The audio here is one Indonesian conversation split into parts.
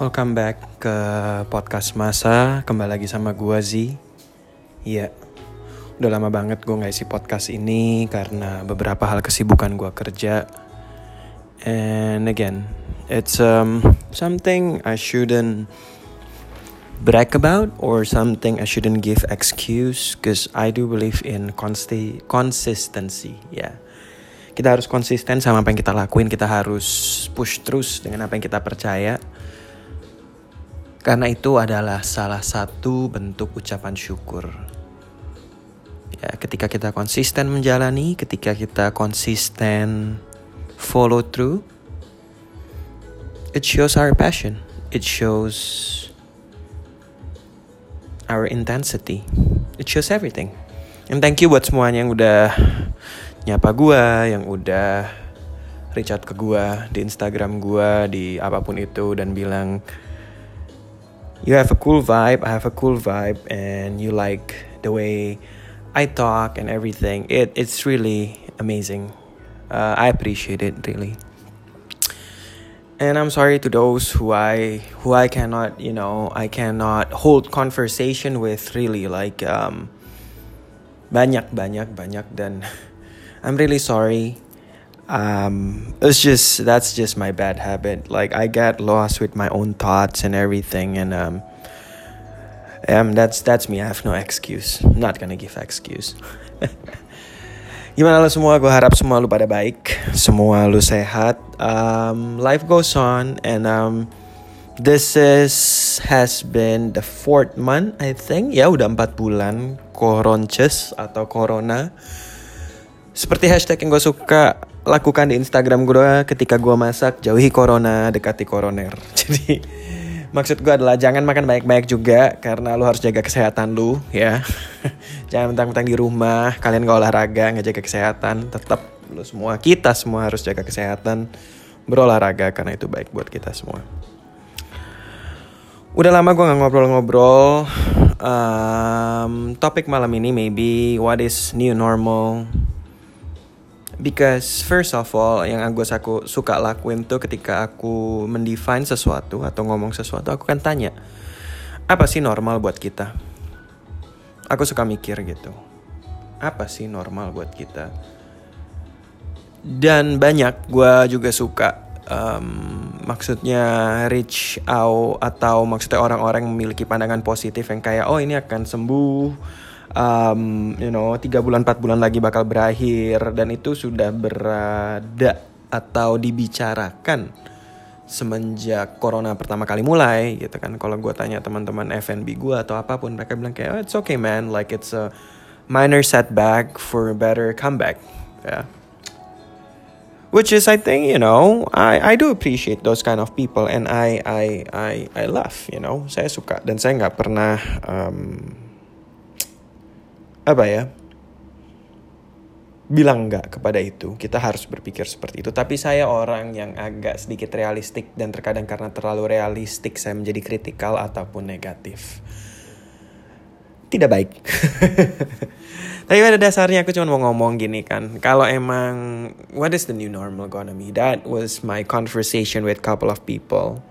Welcome back ke podcast masa. Kembali lagi sama gua Z. Iya. Udah lama banget gue gak isi podcast ini Karena beberapa hal kesibukan gua kerja. And again It's um, something I shouldn't brag about Or something I shouldn't give excuse Cause I do believe in consti consistency Ya. Yeah. Kita harus konsisten sama apa yang kita lakuin. Kita harus push terus dengan apa yang kita percaya karena itu adalah salah satu bentuk ucapan syukur. Ya, ketika kita konsisten menjalani, ketika kita konsisten follow through, it shows our passion. It shows our intensity. It shows everything. And thank you buat semuanya yang udah nyapa gua, yang udah reach out ke gua di Instagram gua, di apa pun itu dan bilang you have a cool vibe, I have a cool vibe, and you like the way I talk and everything. It it's really amazing. Uh, I appreciate it really. And I'm sorry to those who I who I cannot you know I cannot hold conversation with really like um, banyak banyak banyak dan I'm really sorry um, it's just that's just my bad habit. Like I get lost with my own thoughts and everything, and um, um, that's that's me. I have no excuse. I'm not gonna give excuse. Gimana lo semua? Gue harap semua lu pada baik, semua lu sehat. Um, life goes on, and um, this is has been the fourth month, I think. Ya udah empat bulan koronces atau corona. Seperti hashtag yang gue suka lakukan di Instagram gue ketika gue masak jauhi corona dekati koroner. Jadi maksud gue adalah jangan makan banyak-banyak juga karena lu harus jaga kesehatan lu ya. Jangan mentang-mentang di rumah kalian gak olahraga nggak jaga kesehatan. Tetap lu semua kita semua harus jaga kesehatan berolahraga karena itu baik buat kita semua. Udah lama gue nggak ngobrol-ngobrol um, topik malam ini maybe what is new normal Because first of all, yang gue aku suka lakuin tuh ketika aku mendefine sesuatu atau ngomong sesuatu, aku kan tanya, apa sih normal buat kita? Aku suka mikir gitu, apa sih normal buat kita? Dan banyak gue juga suka, um, maksudnya reach out atau maksudnya orang-orang memiliki pandangan positif yang kayak, oh ini akan sembuh, um, you know tiga bulan empat bulan lagi bakal berakhir. Dan itu sudah berada atau dibicarakan semenjak corona pertama kali mulai gitu kan. Kalau gue tanya teman-teman FNB gue atau apa pun mereka bilang kayak oh, it's okay man. Like it's a minor setback for a better comeback. Ya. Yeah. which is I think you know I I do appreciate those kind of people and I I I I love you know. Saya suka dan saya nggak pernah um, apa ya bilang nggak kepada itu kita harus berpikir seperti itu. Tapi saya orang yang agak sedikit realistik dan terkadang karena terlalu realistik saya menjadi kritikal ataupun negatif. Tidak baik. Tapi pada dasarnya aku cuma mau ngomong gini kan kalau emang what is the new normal gonna be? That was my conversation with couple of people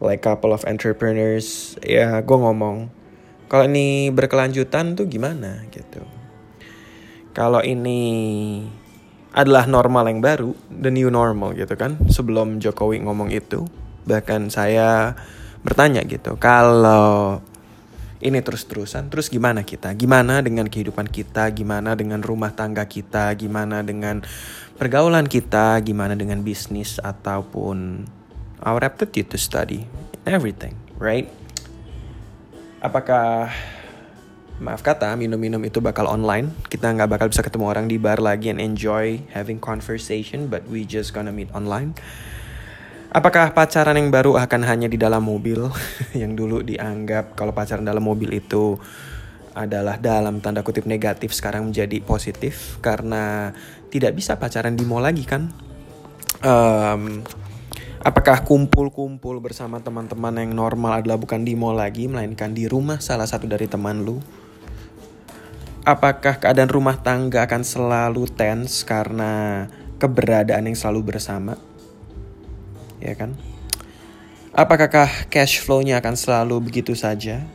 like couple of entrepreneurs. Ya gue ngomong kalau ini berkelanjutan tuh gimana gitu. Kalau ini adalah normal yang baru, the new normal gitu kan. Sebelum Jokowi ngomong itu, bahkan saya bertanya gitu, kalau ini terus-terusan, terus gimana kita? Gimana dengan kehidupan kita? Gimana dengan rumah tangga kita? Gimana dengan pergaulan kita? Gimana dengan bisnis ataupun our aptitude to study? Everything, right? Apakah maaf kata minum-minum itu bakal online? Kita nggak bakal bisa ketemu orang di bar lagi and enjoy having conversation but we just gonna meet online. Apakah pacaran yang baru akan hanya di dalam mobil? Yang dulu dianggap kalau pacaran dalam mobil itu adalah dalam tanda kutip negatif sekarang menjadi positif karena tidak bisa pacaran di mall lagi kan? Um, Apakah kumpul-kumpul bersama teman-teman yang normal adalah bukan di mall lagi, melainkan di rumah salah satu dari teman lu? Apakah keadaan rumah tangga akan selalu tense karena keberadaan yang selalu bersama? Ya kan? Apakah cash flow-nya akan selalu begitu saja?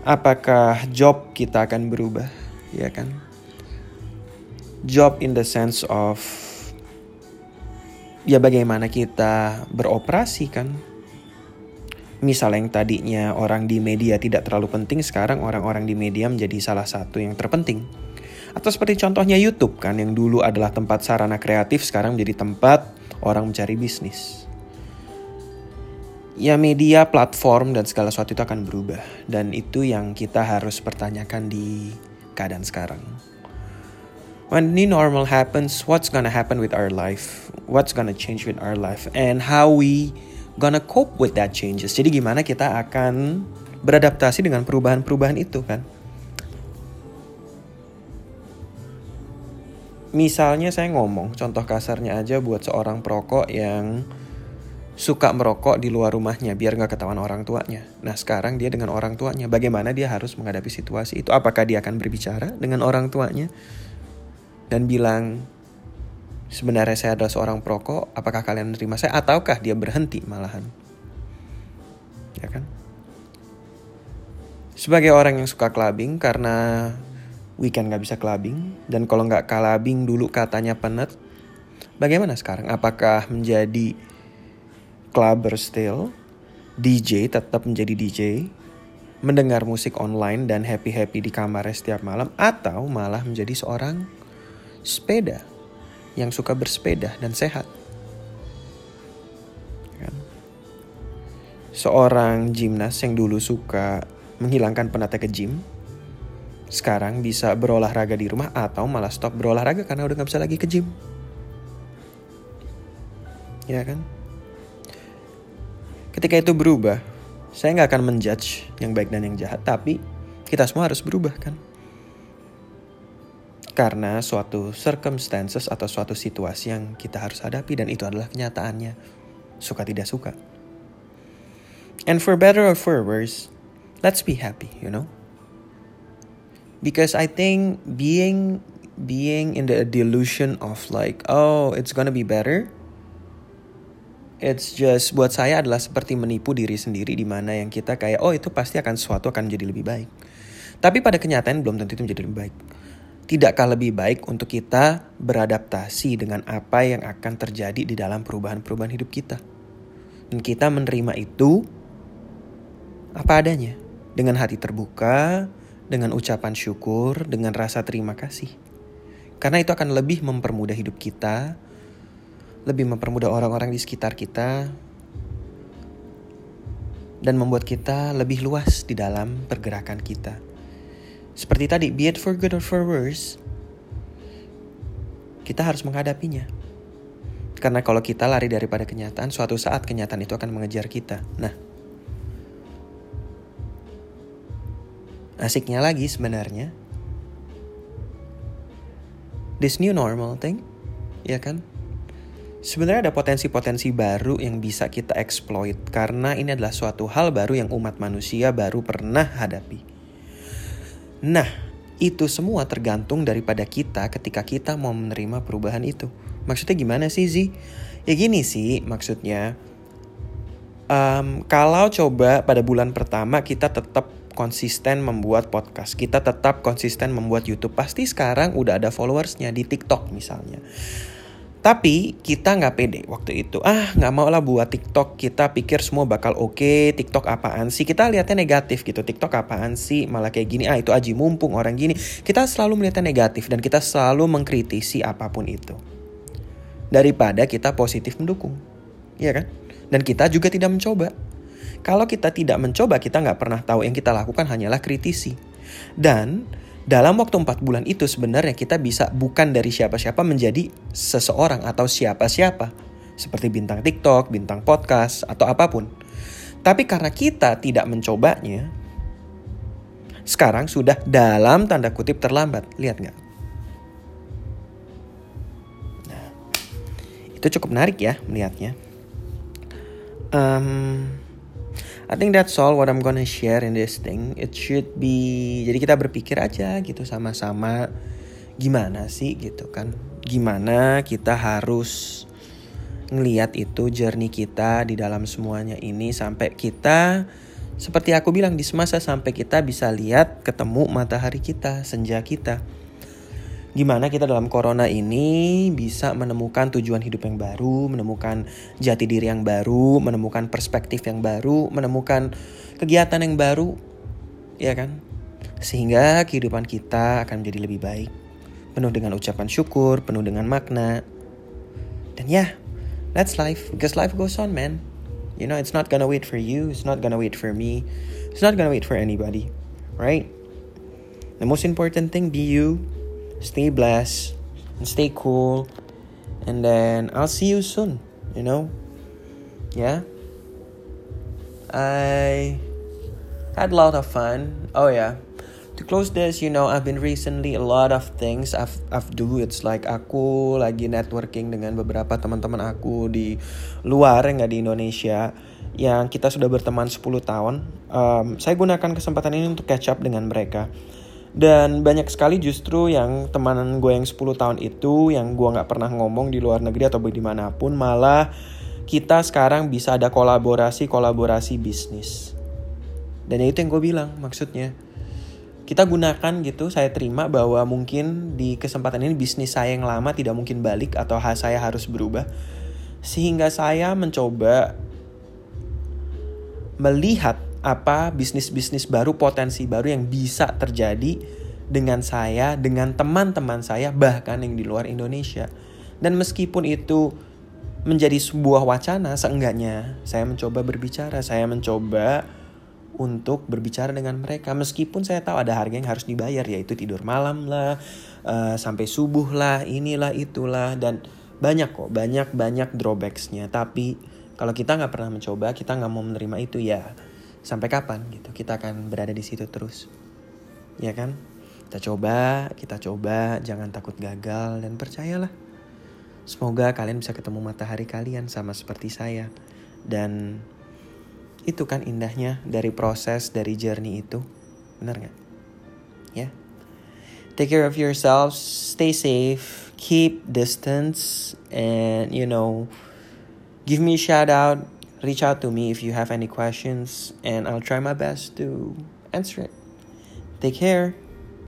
Apakah job kita akan berubah? Ya kan? Job in the sense of ya bagaimana kita beroperasi kan? Misal yang tadinya orang di media tidak terlalu penting, sekarang orang-orang di media menjadi salah satu yang terpenting. Atau seperti contohnya YouTube kan, yang dulu adalah tempat sarana kreatif, sekarang menjadi tempat orang mencari bisnis ya media, platform dan segala sesuatu itu akan berubah dan itu yang kita harus pertanyakan di keadaan sekarang. When new normal happens, what's gonna happen with our life? What's gonna change with our life? And how we gonna cope with that changes? Jadi gimana kita akan beradaptasi dengan perubahan-perubahan itu kan? Misalnya saya ngomong, contoh kasarnya aja buat seorang perokok yang suka merokok di luar rumahnya biar nggak ketahuan orang tuanya. Nah sekarang dia dengan orang tuanya, bagaimana dia harus menghadapi situasi itu? Apakah dia akan berbicara dengan orang tuanya dan bilang sebenarnya saya adalah seorang perokok, apakah kalian menerima saya ataukah dia berhenti malahan? Ya kan? Sebagai orang yang suka clubbing karena weekend nggak bisa clubbing dan kalau nggak clubbing dulu katanya penet, bagaimana sekarang? Apakah menjadi clubber still, DJ tetap menjadi DJ, mendengar musik online dan happy-happy di kamar setiap malam, atau malah menjadi seorang sepeda yang suka bersepeda dan sehat. Kan? Seorang gymnas yang dulu suka menghilangkan penatnya ke gym, sekarang bisa berolahraga di rumah atau malah stop berolahraga karena udah gak bisa lagi ke gym. Ya kan? Ketika itu berubah, saya nggak akan menjudge yang baik dan yang jahat, tapi kita semua harus berubah kan? Karena suatu circumstances atau suatu situasi yang kita harus hadapi dan itu adalah kenyataannya. Suka tidak suka. And for better or for worse, let's be happy, you know? Because I think being being in the delusion of like, oh, it's gonna be better it's just buat saya adalah seperti menipu diri sendiri di mana yang kita kayak oh itu pasti akan sesuatu akan menjadi lebih baik. Tapi pada kenyataan belum tentu itu menjadi lebih baik. Tidakkah lebih baik untuk kita beradaptasi dengan apa yang akan terjadi di dalam perubahan-perubahan hidup kita? Dan kita menerima itu apa adanya. Dengan hati terbuka, dengan ucapan syukur, dengan rasa terima kasih. Karena itu akan lebih mempermudah hidup kita, lebih mempermudah orang-orang di sekitar kita dan membuat kita lebih luas di dalam pergerakan kita. Seperti tadi, be it for good or for worse, kita harus menghadapinya. Karena kalau kita lari daripada kenyataan, suatu saat kenyataan itu akan mengejar kita. Nah, asiknya lagi sebenarnya, this new normal thing, ya kan? Sebenarnya ada potensi-potensi baru yang bisa kita exploit karena ini adalah suatu hal baru yang umat manusia baru pernah hadapi. Nah, itu semua tergantung daripada kita ketika kita mau menerima perubahan itu. Maksudnya gimana sih, Zi? Ya gini sih, maksudnya um, kalau coba pada bulan pertama kita tetap konsisten membuat podcast, kita tetap konsisten membuat YouTube, pasti sekarang udah ada followersnya di TikTok misalnya. Tapi kita nggak pede waktu itu. Ah nggak mau lah buat TikTok. Kita pikir semua bakal oke. Okay. TikTok apaan sih? Kita lihatnya negatif gitu. TikTok apaan sih? Malah kayak gini. Ah itu aji mumpung orang gini. Kita selalu melihatnya negatif dan kita selalu mengkritisi apa pun itu. Daripada kita positif mendukung. Iya kan? Dan kita juga tidak mencoba. Kalau kita tidak mencoba, kita nggak pernah tahu yang kita lakukan hanyalah kritisi. Dan dalam waktu empat bulan itu sebenarnya kita bisa bukan dari siapa-siapa menjadi seseorang atau siapa-siapa. Seperti bintang TikTok, bintang podcast, atau apa pun. Tapi karena kita tidak mencobanya, sekarang sudah dalam tanda kutip terlambat. Lihat nggak? Nah, itu cukup menarik ya melihatnya. Um, I think that's all what I'm gonna share in this thing. It should be jadi kita berpikir aja gitu sama-sama gimana sih gitu kan. Gimana kita harus ngeliat itu journey kita di dalam semuanya ini sampai kita seperti aku bilang di semasa sampai kita bisa lihat ketemu matahari kita, senja kita. Gimana kita dalam corona ini bisa menemukan tujuan hidup yang baru, menemukan jati diri yang baru, menemukan perspektif yang baru, menemukan kegiatan yang baru, ya kan? Sehingga kehidupan kita akan menjadi lebih baik. Penuh dengan ucapan syukur, penuh dengan makna. Dan ya, that's life. Because life goes on, man. You know, it's not gonna wait for you. It's not gonna wait for me. It's not gonna wait for anybody. Right? The most important thing, be you. Stay blessed. And stay cool. And then I'll see you soon. You know? Yeah? I had a lot of fun. Oh, yeah. to close this, you know, I've been recently a lot of things I've I've do. It's like aku lagi networking dengan beberapa teman-teman aku di luar nggak di Indonesia yang kita sudah berteman 10 tahun. Um, saya gunakan kesempatan ini untuk catch up dengan mereka. Dan banyak sekali justru yang teman gue yang 10 tahun itu yang gue nggak pernah ngomong di luar negeri atau di mana pun malah kita sekarang bisa ada kolaborasi-kolaborasi bisnis. Dan itu yang gue bilang maksudnya kita gunakan gitu saya terima bahwa mungkin di kesempatan ini bisnis saya yang lama tidak mungkin balik atau saya harus berubah sehingga saya mencoba melihat apa bisnis-bisnis baru potensi baru yang bisa terjadi dengan saya dengan teman-teman saya bahkan yang di luar Indonesia. Dan meskipun itu menjadi sebuah wacana seenggaknya saya mencoba berbicara saya mencoba untuk berbicara dengan mereka. Meskipun saya tahu ada harga yang harus dibayar yaitu tidur malam lah uh, sampai subuh lah inilah itulah dan banyak kok banyak banyak drawbacksnya. Tapi kalau kita nggak pernah mencoba kita nggak mau menerima itu ya sampai kapan gitu? Kita akan berada di situ terus. Ya kan? Kita coba kita coba jangan takut gagal dan percayalah. Semoga kalian bisa ketemu matahari kalian sama seperti saya. Dan itu kan indahnya dari proses dari journey itu. Benar nggak? Ya. Take care of yourselves stay safe keep distance and you know give me a shout out reach out to me if you have any questions and i'll try my best to answer it. Take care